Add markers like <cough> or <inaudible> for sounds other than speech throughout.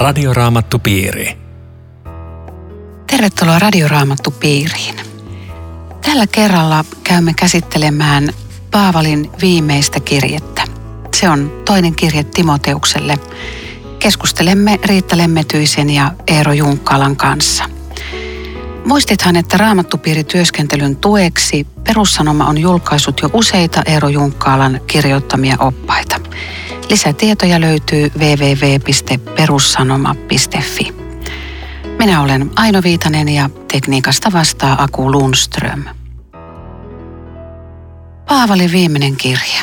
Radioraamattupiiri. Tervetuloa Radioraamattupiiriin. Tällä kerralla käymme käsittelemään Paavalin viimeistä kirjettä. Se on toinen kirje Timoteukselle. Keskustelemme Riitta Lemmetyisen ja Eero Junkkalan kanssa. Muistithan, että raamattupiirityöskentelyn tueksi Perussanoma on julkaissut jo useita Eero Junkkaalan kirjoittamia oppaita. Lisätietoja löytyy www.perussanoma.fi. Minä olen Aino Viitanen ja tekniikasta vastaa Aku Lundström. Paavali viimeinen kirje.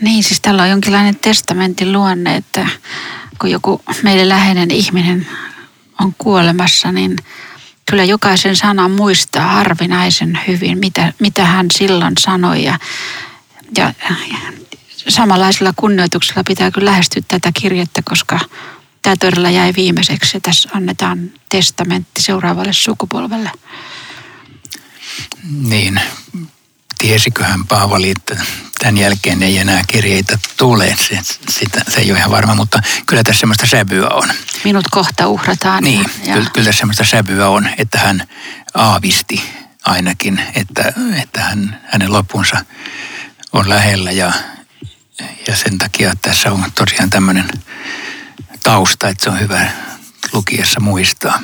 Niin, siis tällä on jonkinlainen testamentin luonne, että kun joku meille läheinen ihminen on kuolemassa, niin kyllä jokaisen sana muistaa harvinaisen hyvin, mitä, mitä hän silloin sanoi. Ja, ja samanlaisella kunnioituksella pitää kyllä lähestyä tätä kirjettä, koska tämä todella jäi viimeiseksi. Tässä annetaan testamentti seuraavalle sukupolvelle. Niin, tiesiköhän Paavali, että tämän jälkeen ei enää kirjeitä tule. Se, sitä, se ei ole ihan varma, mutta kyllä tässä semmoista sävyä on. Minut kohta uhrataan. Niin, ja... kyllä, kyllä tässä semmoista sävyä on, että hän aavisti ainakin, että, että hän, hänen lopunsa on lähellä ja, ja sen takia tässä on tosiaan tämmöinen tausta, että se on hyvä lukiessa muistaa.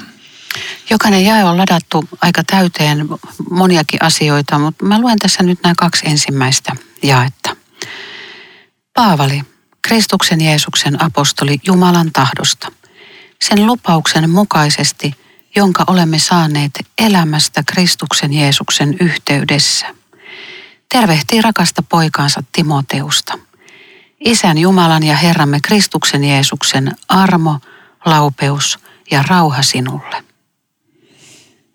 Jokainen jae on ladattu aika täyteen moniakin asioita, mutta mä luen tässä nyt nämä kaksi ensimmäistä jaetta. Paavali, Kristuksen Jeesuksen apostoli Jumalan tahdosta, sen lupauksen mukaisesti, jonka olemme saaneet elämästä Kristuksen Jeesuksen yhteydessä. Tervehtii rakasta poikaansa Timoteusta. Isän Jumalan ja Herramme Kristuksen Jeesuksen armo, laupeus ja rauha sinulle.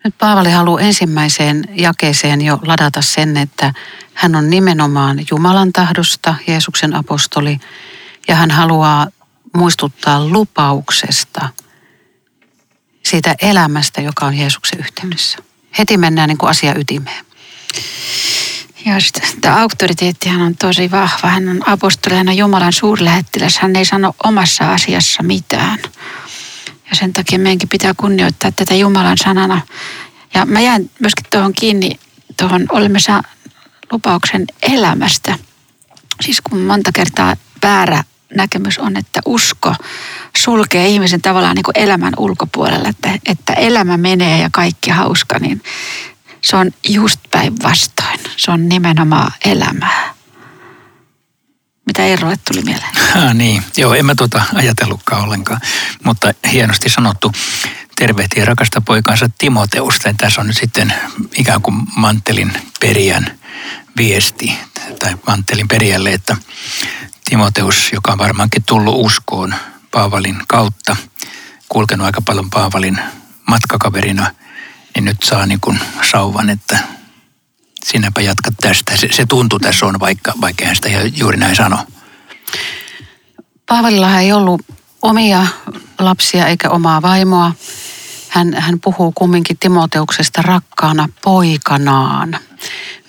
Nyt Paavali haluaa ensimmäiseen jakeeseen jo ladata sen, että hän on nimenomaan Jumalan tahdosta Jeesuksen apostoli ja hän haluaa muistuttaa lupauksesta, siitä elämästä, joka on Jeesuksen yhteydessä. Heti mennään niin kuin asia ytimeen. Ja tämä auktoriteettihan on tosi vahva. Hän on apostoli, hän on Jumalan suurlähettiläs. Hän ei sano omassa asiassa mitään. Ja sen takia meidänkin pitää kunnioittaa tätä Jumalan sanana. Ja mä jään myöskin tuohon kiinni, tuohon olemme saa lupauksen elämästä. Siis kun monta kertaa väärä näkemys on, että usko sulkee ihmisen tavallaan niin kuin elämän ulkopuolelle, että, että elämä menee ja kaikki hauska, niin se on just päinvastoin. Se on nimenomaan elämää. Mitä Eerolle tuli mieleen? Ha, <laughs> niin, joo, en mä tuota ajatellutkaan ollenkaan, mutta hienosti sanottu. Tervehtiä rakasta poikansa Timoteusta. Tässä on nyt sitten ikään kuin mantelin perijän viesti, tai mantelin perijälle, että Timoteus, joka on varmaankin tullut uskoon Paavalin kautta, kulkenut aika paljon Paavalin matkakaverina, niin nyt saa niin kuin sauvan, että sinäpä jatkat tästä. Se, se tuntuu tässä on, vaikka, vaikka hän sitä juuri näin sano. Paavalilla ei ollut omia lapsia eikä omaa vaimoa. Hän, hän puhuu kumminkin Timoteuksesta rakkaana poikanaan.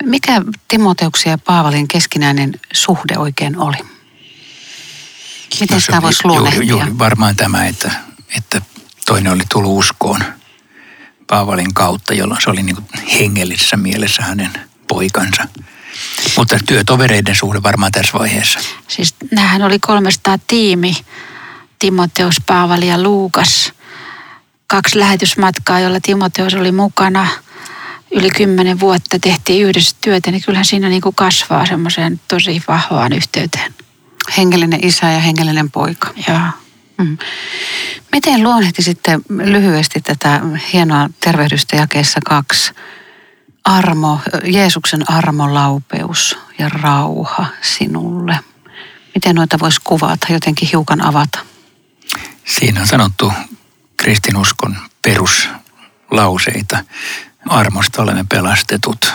Mikä Timoteuksen ja Paavalin keskinäinen suhde oikein oli? Miten no, sitä voisi luonnehtia? Juuri, juuri varmaan tämä, että, että toinen oli tullut uskoon Paavalin kautta, jolloin se oli niin hengellisessä mielessä hänen poikansa. Mutta työtovereiden suhde varmaan tässä vaiheessa. Siis nämähän oli 300 tiimi, Timoteus, Paavali ja Luukas. Kaksi lähetysmatkaa, jolla Timoteus oli mukana. Yli kymmenen vuotta tehtiin yhdessä työtä, niin kyllähän siinä niin kuin kasvaa semmoiseen tosi vahvaan yhteyteen. Hengellinen isä ja hengellinen poika. Joo. Mm. Miten luonnehti sitten lyhyesti tätä hienoa tervehdystä jakeessa kaksi? Armo, Jeesuksen armo, laupeus ja rauha sinulle. Miten noita voisi kuvata, jotenkin hiukan avata? Siinä on sanottu kristinuskon peruslauseita. Armosta olemme pelastetut.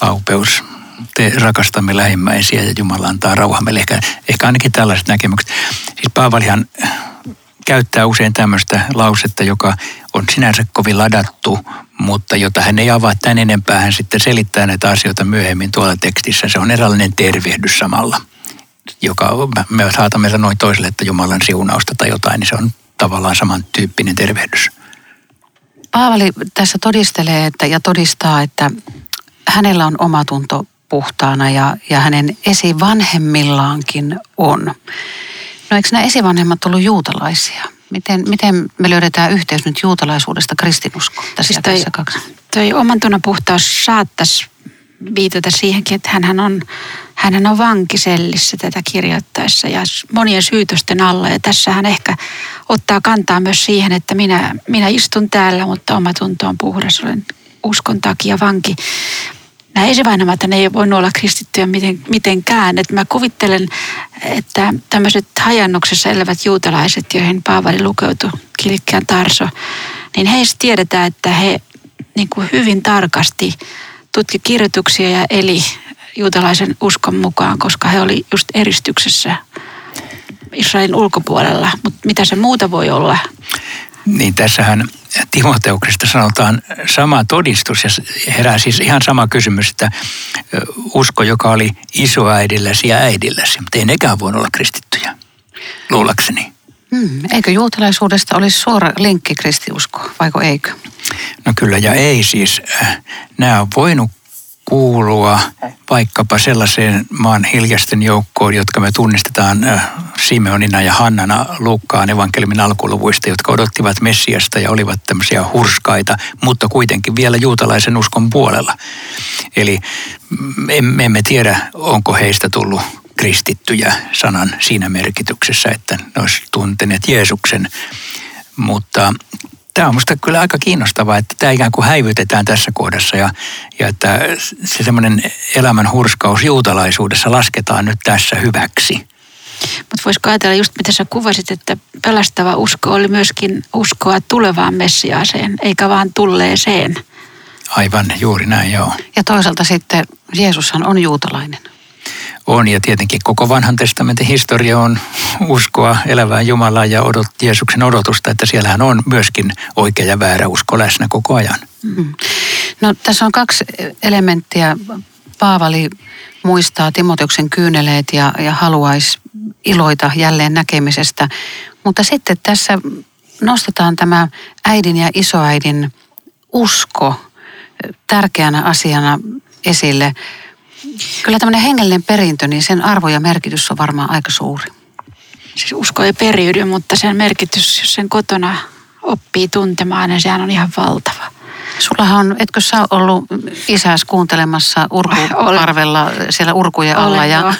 Laupeus, te rakastamme lähimmäisiä ja Jumala antaa rauhaa meille. Ehkä, ehkä ainakin tällaiset näkemykset. Siis Paavalihan käyttää usein tämmöistä lausetta, joka on sinänsä kovin ladattu, mutta jota hän ei avaa tämän enempää. Hän sitten selittää näitä asioita myöhemmin tuolla tekstissä. Se on eräänlainen tervehdys samalla. joka me saatamme sanoa toiselle, että Jumalan siunausta tai jotain, niin se on tavallaan samantyyppinen tervehdys. Paavali tässä todistelee että, ja todistaa, että hänellä on omatunto puhtaana ja, ja hänen esivanhemmillaankin on. No eikö nämä esivanhemmat ollut juutalaisia? Miten, miten me löydetään yhteys nyt juutalaisuudesta kristinuskoon tässä, siis toi, kaksi? Toi oman puhtaus saattaisi viitata siihenkin, että hän on, hän on vankisellissä tätä kirjoittaessa ja monien syytösten alla. Ja tässä hän ehkä ottaa kantaa myös siihen, että minä, minä istun täällä, mutta oma tunto on puhdas, olen uskon takia vanki. Nämä esivainomat ne ei voinut olla kristittyjä miten, mitenkään. Et mä kuvittelen, että tämmöiset hajannuksessa elävät juutalaiset, joihin Paavali lukeutui, Kilkkian Tarso, niin heistä tiedetään, että he niin kuin hyvin tarkasti tutki kirjoituksia ja eli juutalaisen uskon mukaan, koska he oli just eristyksessä Israelin ulkopuolella. Mutta mitä se muuta voi olla? Niin tässähän Timoteuksesta sanotaan sama todistus ja herää siis ihan sama kysymys, että usko, joka oli isoäidilläsi ja äidilläsi, mutta ei nekään voi olla kristittyjä, luulakseni. Hmm, eikö juutalaisuudesta olisi suora linkki kristiuskoon, vaiko eikö? No kyllä ja ei siis. Nämä on voinut kuulua vaikkapa sellaiseen maan hiljaisten joukkoon, jotka me tunnistetaan äh, Simeonina ja Hannana Luukkaan evankeliumin alkuluvuista, jotka odottivat Messiasta ja olivat tämmöisiä hurskaita, mutta kuitenkin vielä juutalaisen uskon puolella. Eli me emme tiedä, onko heistä tullut kristittyjä sanan siinä merkityksessä, että ne olisivat tunteneet Jeesuksen. Mutta tämä on minusta kyllä aika kiinnostavaa, että tämä ikään kuin häivytetään tässä kohdassa ja, ja että se semmoinen elämän hurskaus juutalaisuudessa lasketaan nyt tässä hyväksi. Mutta voisiko ajatella just mitä sä kuvasit, että pelastava usko oli myöskin uskoa tulevaan Messiaaseen, eikä vaan tulleeseen. Aivan, juuri näin, joo. Ja toisaalta sitten Jeesushan on juutalainen on. Ja tietenkin koko vanhan testamentin historia on uskoa elävään Jumalaan ja odot, Jeesuksen odotusta, että siellähän on myöskin oikea ja väärä usko läsnä koko ajan. Mm. No tässä on kaksi elementtiä. Paavali muistaa Timoteuksen kyyneleet ja, ja haluaisi iloita jälleen näkemisestä. Mutta sitten tässä nostetaan tämä äidin ja isoäidin usko tärkeänä asiana esille. Kyllä tämmöinen hengellinen perintö, niin sen arvo ja merkitys on varmaan aika suuri. Siis usko ei periydy, mutta sen merkitys, jos sen kotona oppii tuntemaan, niin sehän on ihan valtava. Sullahan on, etkö sä ollut isäs kuuntelemassa urkuparvella siellä urkujen alla? Olen, ja...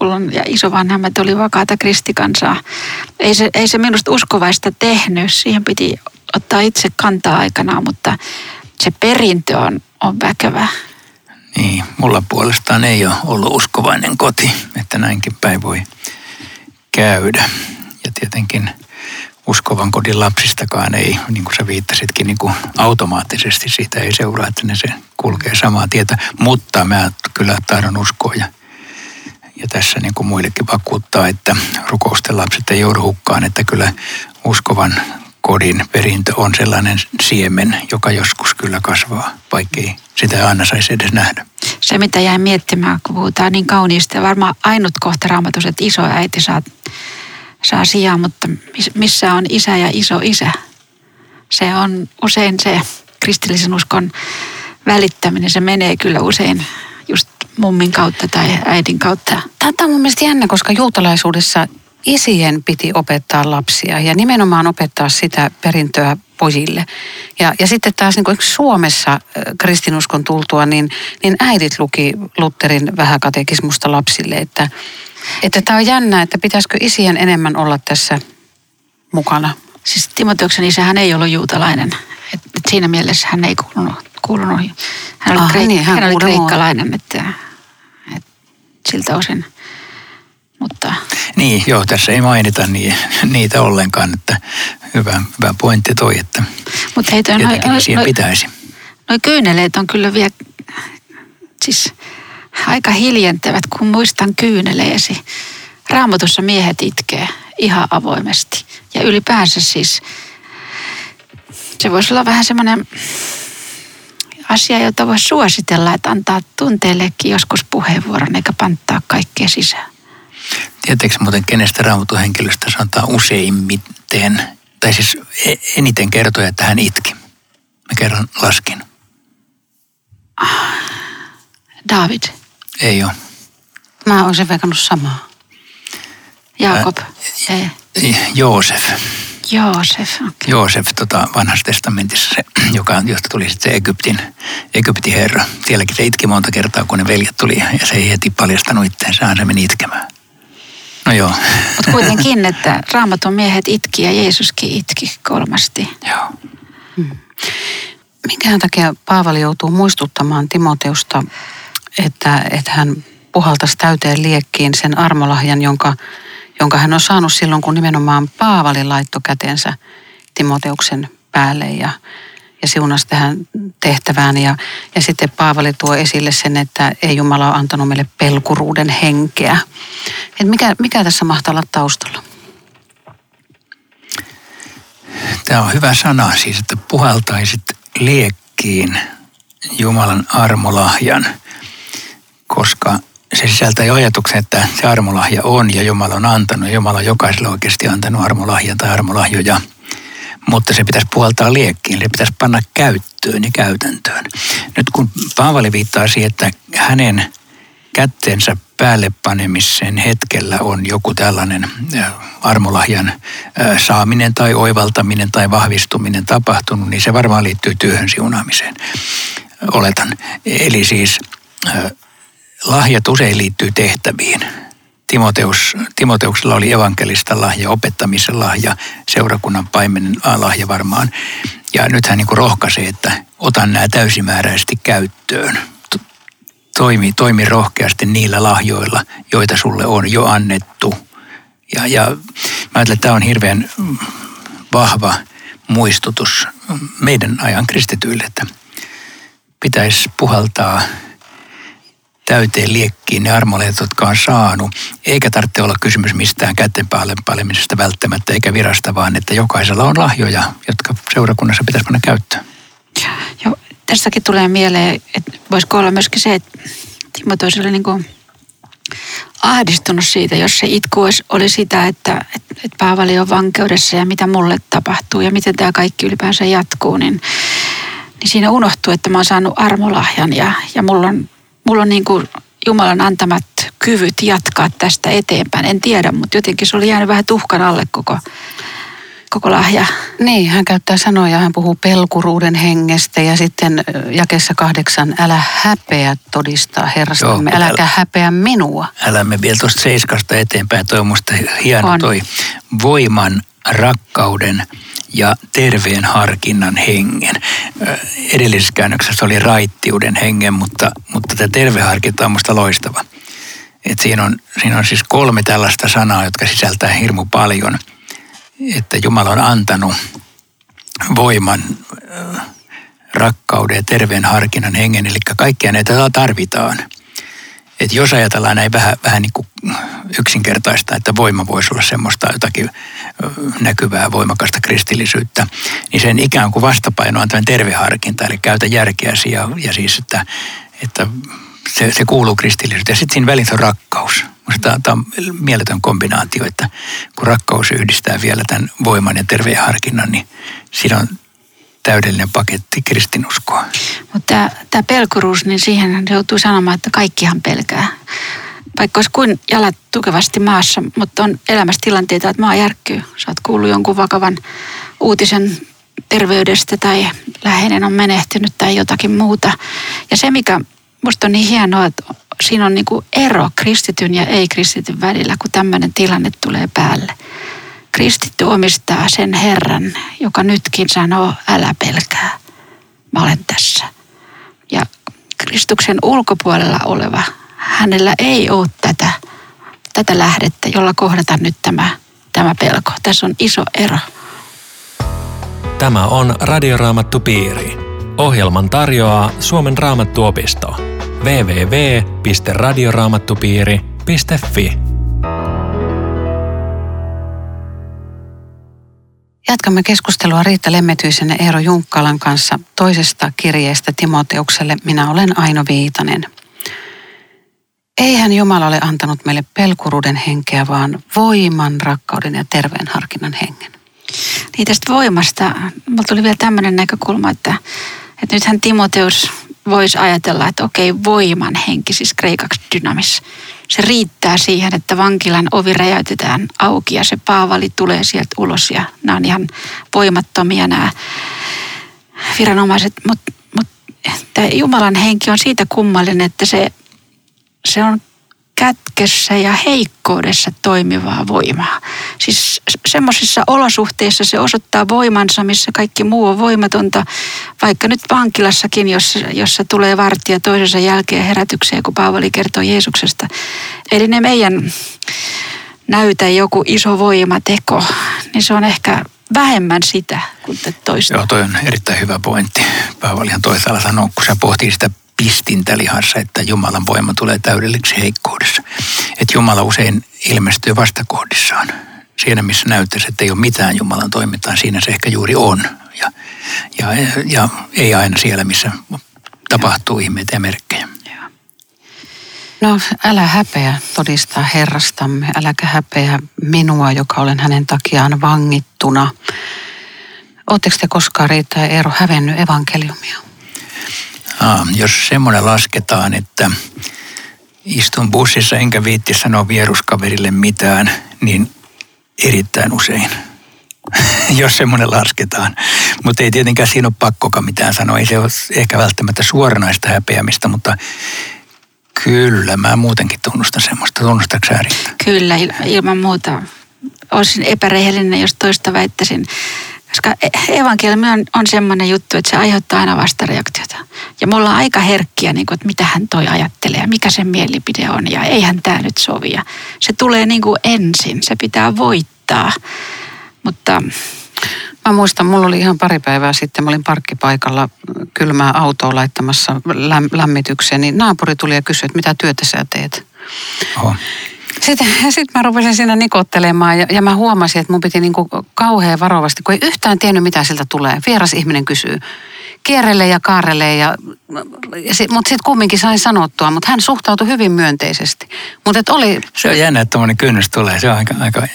Mulla on, ja isovanhemmat oli vakaata kristikansaa. Ei se, ei se minusta uskovaista tehnyt, siihen piti ottaa itse kantaa aikanaan, mutta se perintö on, on väkevä. Niin, mulla puolestaan ei ole ollut uskovainen koti, että näinkin päin voi käydä. Ja tietenkin uskovan kodin lapsistakaan ei, niin kuin sä viittasitkin, niin kuin automaattisesti siitä ei seuraa, että ne se kulkee samaa tietä. Mutta mä kyllä tahdon uskoa ja, ja tässä niin kuin muillekin vakuuttaa, että rukousten lapset ei joudu hukkaan, että kyllä uskovan kodin perintö on sellainen siemen, joka joskus kyllä kasvaa, vaikkei sitä aina saisi edes nähdä. Se, mitä jäin miettimään, kun puhutaan niin kauniista, varmaan ainut kohta raamatus, että iso äiti saa, saa sijaa, mutta missä on isä ja iso isä? Se on usein se kristillisen uskon välittäminen, se menee kyllä usein just mummin kautta tai äidin kautta. Tämä on mun mielestä jännä, koska juutalaisuudessa isien piti opettaa lapsia ja nimenomaan opettaa sitä perintöä pojille. Ja, ja sitten taas niin kuin Suomessa kristinuskon tultua, niin, niin äidit luki Lutterin vähäkatekismusta lapsille, että, että tämä on jännä, että pitäisikö isien enemmän olla tässä mukana. Siis Timoteuksen isähän ei ollut juutalainen. Et, et siinä mielessä hän ei kuulunut. kuulunut. Hän oli, ah, kreik- niin, hän hän oli kreikkalainen, että, että siltä osin. Mutta... Niin, joo, tässä ei mainita niin, niitä ollenkaan, että hyvä, hyvä pointti toi, että Mut hei, toi, jotenkin noi, siihen noi, pitäisi. Noi kyyneleet on kyllä vielä, siis aika hiljentävät, kun muistan kyyneleesi. Raamatussa miehet itkee ihan avoimesti. Ja ylipäänsä siis, se voisi olla vähän semmoinen asia, jota voisi suositella, että antaa tunteillekin joskus puheenvuoron eikä panttaa kaikkea sisään. Tietääkö muuten kenestä raamatun henkilöstä sanotaan useimmiten, tai siis e- eniten kertoja, että hän itki? Mä kerran laskin. David, Ei ole. Mä olisin veikannut samaa. Jaakob, ei. Joosef. Joosef, okei. Joosef tota, vanhassa testamentissa, se, <clears throat> joka, josta tuli sitten se Egyptin, Egyptin herra. Sielläkin se itki monta kertaa, kun ne veljet tuli ja se ei heti paljastanut itseensä, se meni itkemään. No joo. Mutta kuitenkin, että raamatun miehet itki ja Jeesuskin itki kolmasti. joo. Minkähän takia Paavali joutuu muistuttamaan Timoteusta, että, että hän puhaltaisi täyteen liekkiin sen armolahjan, jonka, jonka hän on saanut silloin, kun nimenomaan Paavali laittoi kätensä Timoteuksen päälle ja, ja siunasi tähän tehtävään. Ja, ja sitten Paavali tuo esille sen, että ei Jumala ole antanut meille pelkuruuden henkeä. Et mikä, mikä tässä mahtaa olla taustalla? Tämä on hyvä sana siis, että puhaltaisit liekkiin Jumalan armolahjan, koska se sisältää jo ajatuksen, että se armolahja on ja Jumala on antanut. Jumala on jokaiselle oikeasti antanut armolahjan tai armolahjoja, mutta se pitäisi puhaltaa liekkiin, se pitäisi panna käyttöön ja käytäntöön. Nyt kun Paavali viittaa siihen, että hänen kätteensä päälle panemisen hetkellä on joku tällainen armolahjan saaminen tai oivaltaminen tai vahvistuminen tapahtunut, niin se varmaan liittyy työhön siunaamiseen, oletan. Eli siis lahjat usein liittyy tehtäviin. Timoteus, Timoteuksella oli evankelista lahja, opettamisen lahja, seurakunnan paimenen lahja varmaan. Ja nyt hän niin rohkaisee, että otan nämä täysimääräisesti käyttöön. Toimi, toimi rohkeasti niillä lahjoilla, joita sulle on jo annettu. Ja, ja mä ajattelen, että tämä on hirveän vahva muistutus meidän ajan kristityille, että pitäisi puhaltaa täyteen liekkiin ne armolehdet, jotka on saanut. Eikä tarvitse olla kysymys mistään kätten päälle palemisesta välttämättä eikä virasta, vaan että jokaisella on lahjoja, jotka seurakunnassa pitäisi panna käyttöön. Joo, tässäkin tulee mieleen, että voisiko olla myöskin se, että Timoteus oli niin kuin ahdistunut siitä, jos se itku olisi, oli sitä, että, että, että Paavali on vankeudessa ja mitä mulle tapahtuu ja miten tämä kaikki ylipäänsä jatkuu, niin, niin siinä unohtuu, että mä oon saanut armolahjan ja, ja mulla on, mulla on niin kuin Jumalan antamat kyvyt jatkaa tästä eteenpäin. En tiedä, mutta jotenkin se oli jäänyt vähän tuhkan alle koko, koko lahja. Niin, hän käyttää sanoja, hän puhuu pelkuruuden hengestä ja sitten jakessa kahdeksan, älä häpeä todistaa Herrastamme, Joo, äläkä älä- häpeä minua. Älä vielä tuosta seiskasta eteenpäin, toi on musta hieno On. toi voiman, rakkauden ja terveen harkinnan hengen. Edellisessä käännöksessä oli raittiuden hengen, mutta, mutta tämä terve harkinta on musta loistava. Et siinä, on, siinä on siis kolme tällaista sanaa, jotka sisältää hirmu paljon. Että Jumala on antanut voiman, rakkauden ja terveen harkinnan hengen, eli kaikkia näitä tarvitaan. Et jos ajatellaan näin vähän, vähän niin kuin yksinkertaista, että voima voisi olla semmoista jotakin näkyvää, voimakasta kristillisyyttä, niin sen ikään kuin vastapaino on tämmöinen terve harkinta, eli käytä järkeäsi ja, ja siis, että, että se, se kuuluu kristillisyyteen. Ja sitten siinä välissä on rakkaus. Minusta tämä on mieletön kombinaatio, että kun rakkaus yhdistää vielä tämän voiman ja terveen harkinnan, niin siinä on täydellinen paketti kristinuskoa. Mutta tämä pelkuruus, niin siihen joutuu sanomaan, että kaikkihan pelkää. Vaikka olisi kuin jalat tukevasti maassa, mutta on elämässä tilanteita, että maa järkkyy. Sä oot kuullut jonkun vakavan uutisen terveydestä tai läheinen on menehtynyt tai jotakin muuta. Ja se, mikä musta on niin hienoa, että siinä on niin kuin ero kristityn ja ei-kristityn välillä, kun tämmöinen tilanne tulee päälle. Kristitty omistaa sen Herran, joka nytkin sanoo, älä pelkää, mä olen tässä. Ja Kristuksen ulkopuolella oleva, hänellä ei ole tätä, tätä lähdettä, jolla kohdata nyt tämä, tämä pelko. Tässä on iso ero. Tämä on Radioraamattupiiri. Ohjelman tarjoaa Suomen raamattuopisto. www.radioraamattupiiri.fi Jatkamme keskustelua Riitta Lemmetyisen ja Eero Junkkalan kanssa toisesta kirjeestä Timoteukselle. Minä olen Aino Viitanen. Eihän Jumala ole antanut meille pelkuruuden henkeä, vaan voiman, rakkauden ja terveen harkinnan hengen. Niin tästä voimasta, mulla tuli vielä tämmöinen näkökulma, että, että nythän Timoteus voisi ajatella, että okei, voiman henki, siis kreikaksi dynamis. Se riittää siihen, että vankilan ovi räjäytetään auki ja se Paavali tulee sieltä ulos ja nämä on ihan voimattomia nämä viranomaiset. Mutta mut, Jumalan henki on siitä kummallinen, että se, se on kätkessä ja heikkoudessa toimivaa voimaa. Siis semmoisissa olosuhteissa se osoittaa voimansa, missä kaikki muu on voimatonta. Vaikka nyt vankilassakin, jossa, jossa tulee vartija toisensa jälkeen herätykseen, kun Paavali kertoo Jeesuksesta. Eli ne meidän näytä joku iso voimateko, niin se on ehkä vähemmän sitä kuin toista. Joo, toi on erittäin hyvä pointti. Paavalihan toisaalla sanoo, kun se pohtii sitä pistintä lihassa, että Jumalan voima tulee täydelliseksi heikkoudessa. Että Jumala usein ilmestyy vastakohdissaan. Siinä, missä näyttäisi, että ei ole mitään Jumalan toimintaa, siinä se ehkä juuri on. Ja, ja, ja ei aina siellä, missä tapahtuu ihmeitä ja merkkejä. No älä häpeä todistaa Herrastamme, äläkä häpeä minua, joka olen hänen takiaan vangittuna. Oletteko te koskaan Riitta ja Eero hävennyt evankeliumia? Aa, jos semmoinen lasketaan, että istun bussissa enkä viitti sanoa vieruskaverille mitään, niin erittäin usein. <laughs> jos semmoinen lasketaan. Mutta ei tietenkään siinä ole pakkokaan mitään sanoa. Ei se ole ehkä välttämättä suoranaista häpeämistä, mutta kyllä mä muutenkin tunnustan semmoista. Tunnustatko sä Kyllä, ilman muuta. Olisin epärehellinen, jos toista väittäisin. Koska e- evankeliumi on, on semmoinen juttu, että se aiheuttaa aina vastareaktiota. Ja me ollaan aika herkkiä, niin kuin, että mitä hän toi ajattelee ja mikä sen mielipide on. Ja eihän tämä nyt sovi. Ja se tulee niin kuin ensin, se pitää voittaa. Mutta Mä muistan, mulla oli ihan pari päivää sitten, mä olin parkkipaikalla kylmää autoa laittamassa lämmitykseen, niin naapuri tuli ja kysyi, että mitä työtä sä teet. Oho. Sitten sit mä rupesin siinä nikottelemaan ja, ja mä huomasin, että mun piti niinku kauhean varovasti, kun ei yhtään tiennyt mitä siltä tulee. Vieras ihminen kysyy kierrelle ja kaarelle, ja, mutta sitten kumminkin sain sanottua, mutta hän suhtautui hyvin myönteisesti. Mut et oli... Se on jännä, että tuommoinen kynnys tulee, se on aika, aika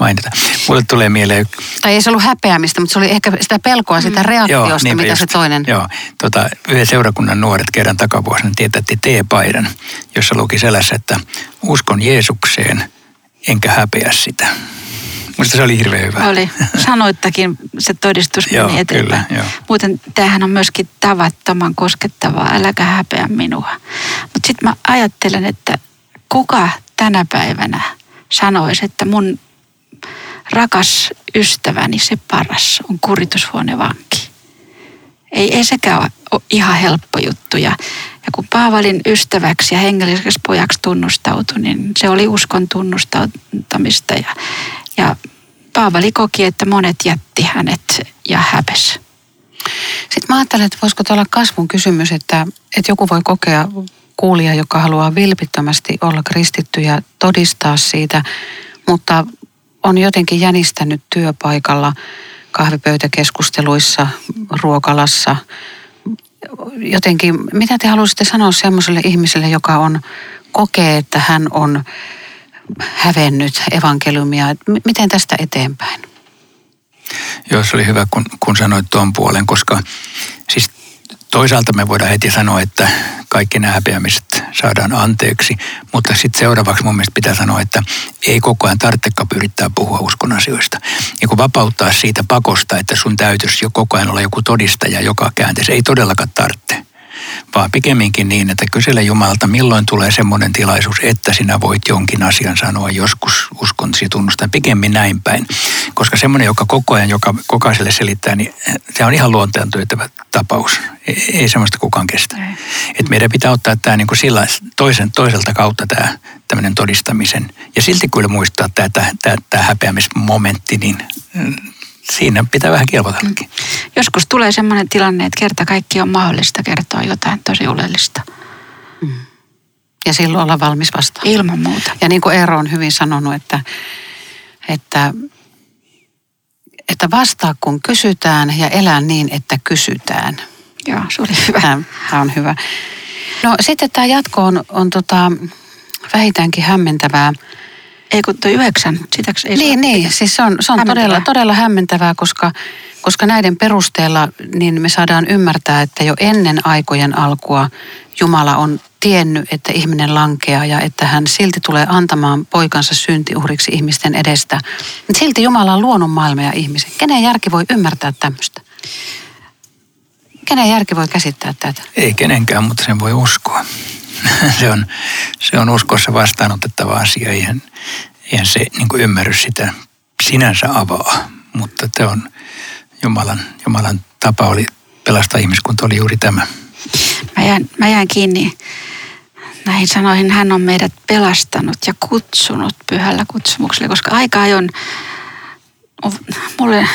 mainita. Mulle tulee mieleen... Tai ei se ollut häpeämistä, mutta se oli ehkä sitä pelkoa sitä mm. reaktiosta, joo, mitä just, se toinen... Joo, tota, yhden seurakunnan nuoret kerran takavuosina tietätti T-paidan, jossa luki selässä, että uskon Jeesukseen, enkä häpeä sitä. Minusta se oli hirveän hyvä. Oli. Sanoittakin se todistus meni joo, eteenpäin. Kyllä, joo. Muuten tämähän on myöskin tavattoman koskettavaa. Äläkä häpeä minua. Mutta sitten mä ajattelen, että kuka tänä päivänä sanoisi, että mun rakas ystäväni, se paras, on kuritushuonevanki. Ei, ei sekään ole ihan helppo juttu. Ja, ja kun Paavalin ystäväksi ja hengelliseksi pojaksi tunnustautui, niin se oli uskon tunnustamista. Ja, ja Paavali koki, että monet jätti hänet ja häpes. Sitten mä ajattelen, että voisiko olla kasvun kysymys, että, että joku voi kokea kuulija, joka haluaa vilpittömästi olla kristitty ja todistaa siitä, mutta on jotenkin jänistänyt työpaikalla, kahvipöytäkeskusteluissa, ruokalassa. Jotenkin, mitä te haluaisitte sanoa semmoiselle ihmiselle, joka on, kokee, että hän on hävennyt evankeliumia. Miten tästä eteenpäin? Joo, se oli hyvä, kun, kun sanoit tuon puolen, koska siis toisaalta me voidaan heti sanoa, että kaikki nämä häpeämiset saadaan anteeksi, mutta sitten seuraavaksi mun mielestä pitää sanoa, että ei koko ajan tarvitsekaan yrittää puhua uskon asioista. Niin kun vapauttaa siitä pakosta, että sun täytyisi jo koko ajan olla joku todistaja joka käänteessä, ei todellakaan tarvitse vaan pikemminkin niin, että kysele Jumalalta, milloin tulee semmoinen tilaisuus, että sinä voit jonkin asian sanoa joskus uskontosi tunnustaa. Pikemmin näin päin. Koska semmoinen, joka koko ajan joka kokaiselle selittää, niin se on ihan luonteen työtävä tapaus. Ei, ei semmoista kukaan kestä. Et meidän pitää ottaa tämä niin kuin sillä toisen, toiselta kautta tämä tämmöinen todistamisen. Ja silti kyllä muistaa tämä, tämä, tämä, tämä häpeämismomentti, niin siinä pitää vähän kilvotellakin. Mm. Joskus tulee sellainen tilanne, että kerta kaikki on mahdollista kertoa jotain tosi oleellista. Mm. Ja silloin olla valmis vastaan. Ilman muuta. Ja niin kuin Eero on hyvin sanonut, että, että, että vastaa kun kysytään ja elää niin, että kysytään. Joo, se oli hyvä. Tämä, tämä on hyvä. No sitten tämä jatko on, on tota, vähintäänkin hämmentävää. Ei kun tuo yhdeksän, sitäks ei Niin, niin. Siis se on, se on todella, todella hämmentävää, koska, koska näiden perusteella niin me saadaan ymmärtää, että jo ennen aikojen alkua Jumala on tiennyt, että ihminen lankeaa ja että hän silti tulee antamaan poikansa syntiuhriksi ihmisten edestä. Mutta silti Jumala on luonut maailman ja ihmisen. Kenen järki voi ymmärtää tämmöistä? Kenen järki voi käsittää tätä? Ei kenenkään, mutta sen voi uskoa. <laughs> se, on, se on uskossa vastaanotettava asia. Eihän, eihän se niin kuin ymmärrys sitä sinänsä avaa, mutta se on Jumalan, Jumalan tapa oli pelastaa ihmiskunta oli juuri tämä. Mä jään, mä jään kiinni näihin sanoihin. Hän on meidät pelastanut ja kutsunut pyhällä kutsumuksella, koska aika ajoin mulle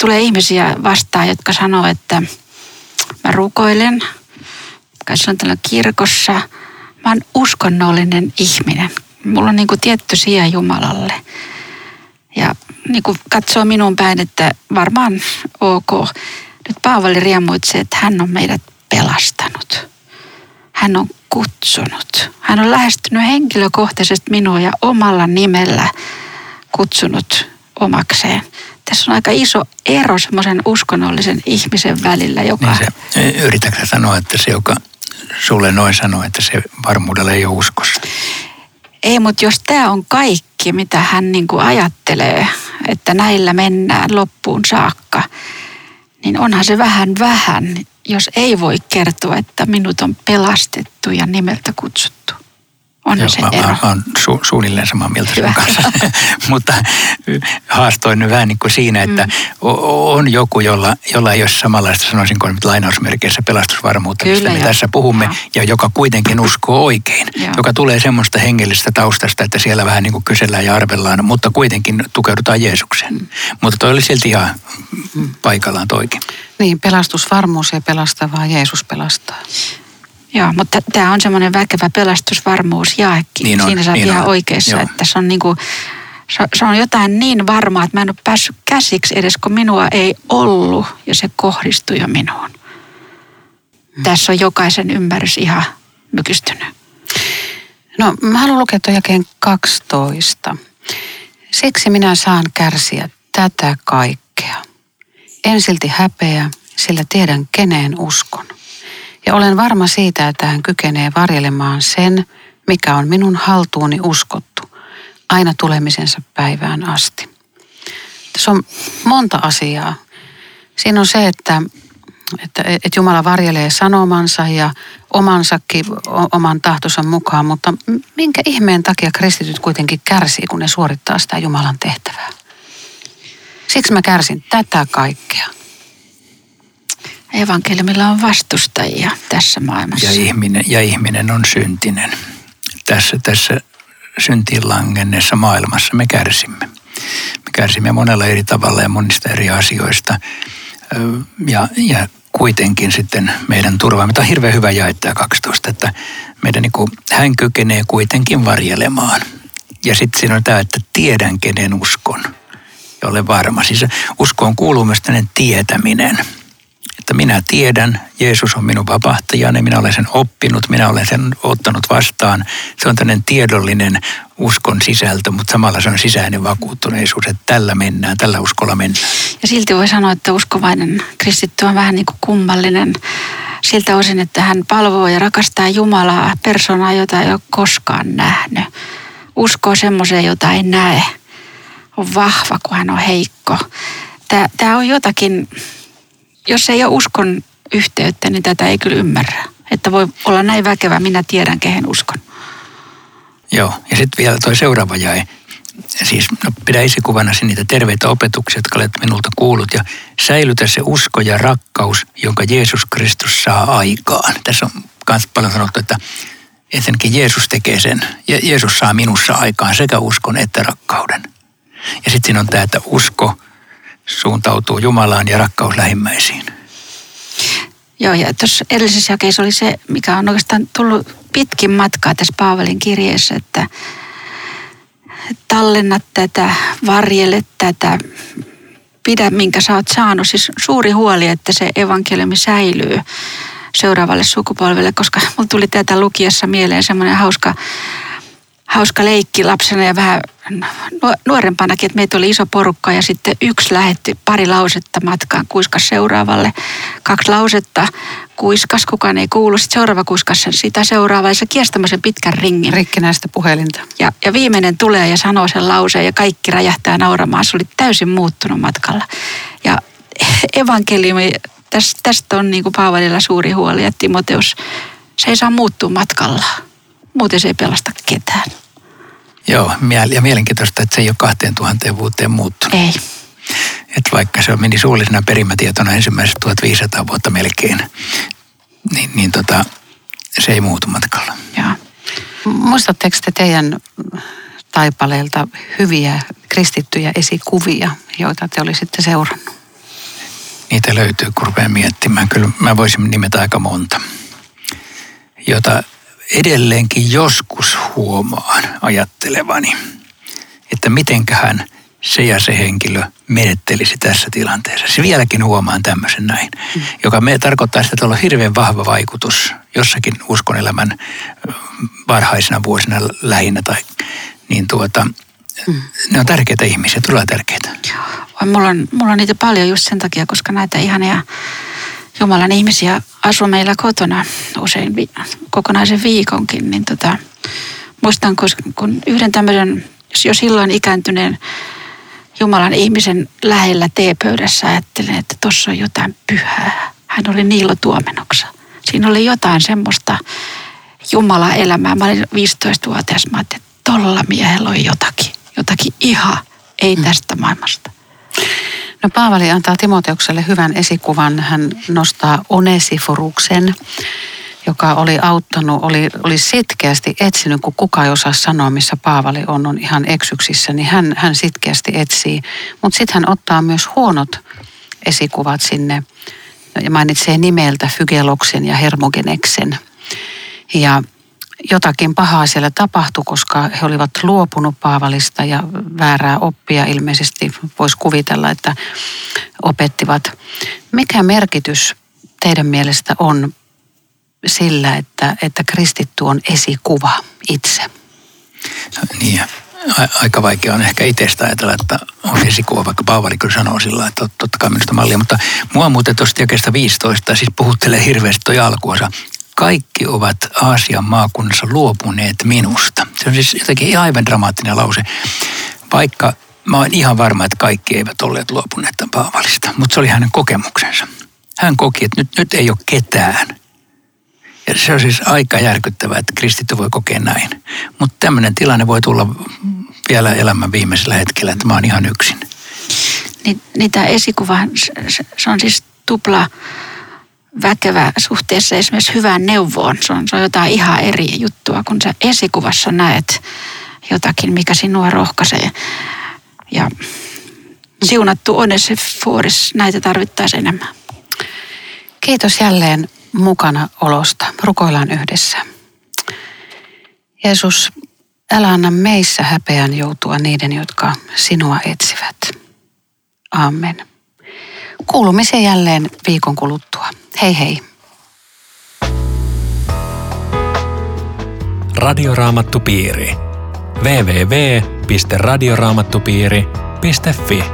tulee ihmisiä vastaan, jotka sanoo, että mä rukoilen, kai silloin tällä kirkossa, mä oon uskonnollinen ihminen. Mulla on niin kuin tietty sija Jumalalle. Ja niin kuin katsoo minun päin, että varmaan ok. Nyt Paavali riemuitsee, että hän on meidät pelastanut. Hän on kutsunut. Hän on lähestynyt henkilökohtaisesti minua ja omalla nimellä kutsunut omakseen. Tässä on aika iso ero semmoisen uskonnollisen ihmisen välillä, joka... Niin se, yritätkö sanoa, että se, joka sulle noin sanoo, että se varmuudella ei ole uskossa? Ei, mutta jos tämä on kaikki, mitä hän niin kuin ajattelee, että näillä mennään loppuun saakka, niin onhan se vähän vähän, jos ei voi kertoa, että minut on pelastettu ja nimeltä kutsuttu. On Joo, se mä, ero. mä, mä oon su, suunnilleen samaa mieltä sun Hyvä. kanssa. <laughs> Mutta haastoin nyt vähän niin kuin siinä, että mm. on joku, jolla, jolla ei ole samanlaista, sanoisinko nyt lainausmerkeissä, pelastusvarmuutta, Kyllä, mistä me tässä puhumme, Joo. ja joka kuitenkin uskoo oikein. Joo. Joka tulee semmoista hengellisestä taustasta, että siellä vähän niin kuin kysellään ja arvellaan, mutta kuitenkin tukeudutaan Jeesukseen. Mm. Mutta toi oli silti ihan paikallaan toikin. Niin, pelastusvarmuus ja pelastavaa Jeesus pelastaa. Joo, mutta tämä on semmoinen väkevä pelastusvarmuus jaekin. Niin on, Siinä sä niin ihan on. oikeassa, Joo. että se on, niinku, se, se on jotain niin varmaa, että mä en ole päässyt käsiksi edes, kun minua ei ollut ja se kohdistui jo minuun. Mm. Tässä on jokaisen ymmärrys ihan mykistynyt. No, mä haluan lukea tuon jakeen 12. Siksi minä saan kärsiä tätä kaikkea. En silti häpeä, sillä tiedän keneen uskon. Ja olen varma siitä, että hän kykenee varjelemaan sen, mikä on minun haltuuni uskottu, aina tulemisensa päivään asti. Tässä on monta asiaa. Siinä on se, että, että, että Jumala varjelee sanomansa ja omansakin oman tahtonsa mukaan, mutta minkä ihmeen takia kristityt kuitenkin kärsii, kun ne suorittaa sitä Jumalan tehtävää? Siksi mä kärsin tätä kaikkea. Evankeliumilla on vastustajia tässä maailmassa. Ja ihminen, ja ihminen on syntinen. Tässä, tässä syntiin maailmassa me kärsimme. Me kärsimme monella eri tavalla ja monista eri asioista. Ja, ja kuitenkin sitten meidän turvaamme. Tämä on hirveän hyvä jae tämä 12, että meidän niin kuin, hän kykenee kuitenkin varjelemaan. Ja sitten siinä on tämä, että tiedän kenen uskon ja olen varma. Siis uskoon kuuluu myös tämmöinen tietäminen että minä tiedän, Jeesus on minun vapahtajani, minä olen sen oppinut, minä olen sen ottanut vastaan. Se on tämmöinen tiedollinen uskon sisältö, mutta samalla se on sisäinen vakuuttuneisuus, että tällä mennään, tällä uskolla mennään. Ja silti voi sanoa, että uskovainen kristitty on vähän niin kuin kummallinen siltä osin, että hän palvoo ja rakastaa Jumalaa, persoonaa, jota ei ole koskaan nähnyt. Uskoo semmoiseen, jota ei näe. On vahva, kun hän on heikko. Tämä, on jotakin, jos ei ole uskon yhteyttä, niin tätä ei kyllä ymmärrä. Että voi olla näin väkevä, minä tiedän, kehen uskon. Joo, ja sitten vielä toi seuraava jae. Siis no, pidä esikuvana niitä terveitä opetuksia, jotka olet minulta kuullut ja säilytä se usko ja rakkaus, jonka Jeesus Kristus saa aikaan. Tässä on myös paljon sanottu, että ensinnäkin Jeesus tekee sen. Je- Jeesus saa minussa aikaan sekä uskon että rakkauden. Ja sitten siinä on tämä, että usko suuntautuu Jumalaan ja rakkaus lähimmäisiin. Joo, ja tuossa edellisessä jakeessa oli se, mikä on oikeastaan tullut pitkin matkaa tässä Paavalin kirjeessä, että tallenna tätä, varjele tätä, pidä minkä sä oot saanut. Siis suuri huoli, että se evankeliumi säilyy seuraavalle sukupolvelle, koska mulla tuli tätä lukiessa mieleen semmoinen hauska hauska leikki lapsena ja vähän nuorempanakin, että meitä oli iso porukka ja sitten yksi lähetti pari lausetta matkaan, kuiskas seuraavalle. Kaksi lausetta, kuiskas, kukaan ei kuulu, sitten seuraava kuiskas sen sitä seuraavaa ja se kiersi pitkän ringin. Rikkinäistä puhelinta. Ja, ja viimeinen tulee ja sanoo sen lauseen ja kaikki räjähtää nauramaan. Se oli täysin muuttunut matkalla. Ja <laughs> evankeliumi, tästä, on niin kuin Paavalilla suuri huoli, että Timoteus, se ei saa muuttua matkalla. Muuten se ei pelasta ketään. Joo, ja mielenkiintoista, että se ei ole 2000 vuoteen muuttunut. Ei. Että vaikka se meni suullisena perimätietona ensimmäiset 1500 vuotta melkein, niin, niin tota, se ei muutu matkalla. Joo. Muistatteko te teidän taipaleelta hyviä kristittyjä esikuvia, joita te olisitte seurannut? Niitä löytyy, kun rupeaa miettimään. Kyllä mä voisin nimetä aika monta, jota edelleenkin joskus huomaan ajattelevani, että mitenköhän se ja se henkilö menettelisi tässä tilanteessa. Se vieläkin huomaan tämmöisen näin, mm. joka me tarkoittaa sitä, että on hirveän vahva vaikutus jossakin uskonelämän varhaisina vuosina lähinnä. Tai, niin tuota, mm. ne on tärkeitä ihmisiä, todella tärkeitä. Mulla on, mulla on niitä paljon just sen takia, koska näitä ihania Jumalan ihmisiä asuu meillä kotona usein vi- kokonaisen viikonkin, niin tota, muistan, kun yhden tämmöisen jo silloin ikääntyneen Jumalan ihmisen lähellä teepöydässä ajattelin, että tuossa on jotain pyhää. Hän oli Niilo Tuomenoksa. Siinä oli jotain semmoista Jumalan elämää. Mä olin 15-vuotias. Mä ajattelin, että tolla miehellä on jotakin. Jotakin ihan, ei mm. tästä maailmasta. No Paavali antaa Timoteukselle hyvän esikuvan. Hän nostaa Onesiforuksen, joka oli auttanut, oli, oli sitkeästi etsinyt, kun kuka ei osaa sanoa, missä Paavali on, on ihan eksyksissä, niin hän, hän sitkeästi etsii. Mutta sitten hän ottaa myös huonot esikuvat sinne ja mainitsee nimeltä Fygeloksen ja Hermogeneksen. Ja jotakin pahaa siellä tapahtui, koska he olivat luopunut Paavalista ja väärää oppia ilmeisesti voisi kuvitella, että opettivat. Mikä merkitys teidän mielestä on sillä, että, että kristitty on esikuva itse? Niin, aika vaikea on ehkä itsestä ajatella, että on esikuva, vaikka Paavali kyllä sanoo sillä että totta kai minusta mallia. Mutta mua muuten tuosta jakeesta 15 siis puhuttelee hirveästi toi alkuosa kaikki ovat Aasian maakunnassa luopuneet minusta. Se on siis jotenkin aivan dramaattinen lause. Vaikka mä oon ihan varma, että kaikki eivät olleet luopuneet Paavalista, mutta se oli hänen kokemuksensa. Hän koki, että nyt, nyt ei ole ketään. Ja se on siis aika järkyttävää, että kristitty voi kokea näin. Mutta tämmöinen tilanne voi tulla vielä elämän viimeisellä hetkellä, että mä oon ihan yksin. Niin, niin tämä esikuva, se, se on siis tupla väkevä suhteessa esimerkiksi hyvään neuvoon. Se on, se on jotain ihan eri juttua, kun sä esikuvassa näet jotakin, mikä sinua rohkaisee. Ja siunattu Onesiforis, näitä tarvittaisiin enemmän. Kiitos jälleen mukana olosta. Rukoillaan yhdessä. Jeesus, älä anna meissä häpeän joutua niiden, jotka sinua etsivät. Amen. Kuulumisen jälleen viikon kuluttua. Hei hei. Radioraamattupiiri. www.radioraamattupiiri.fi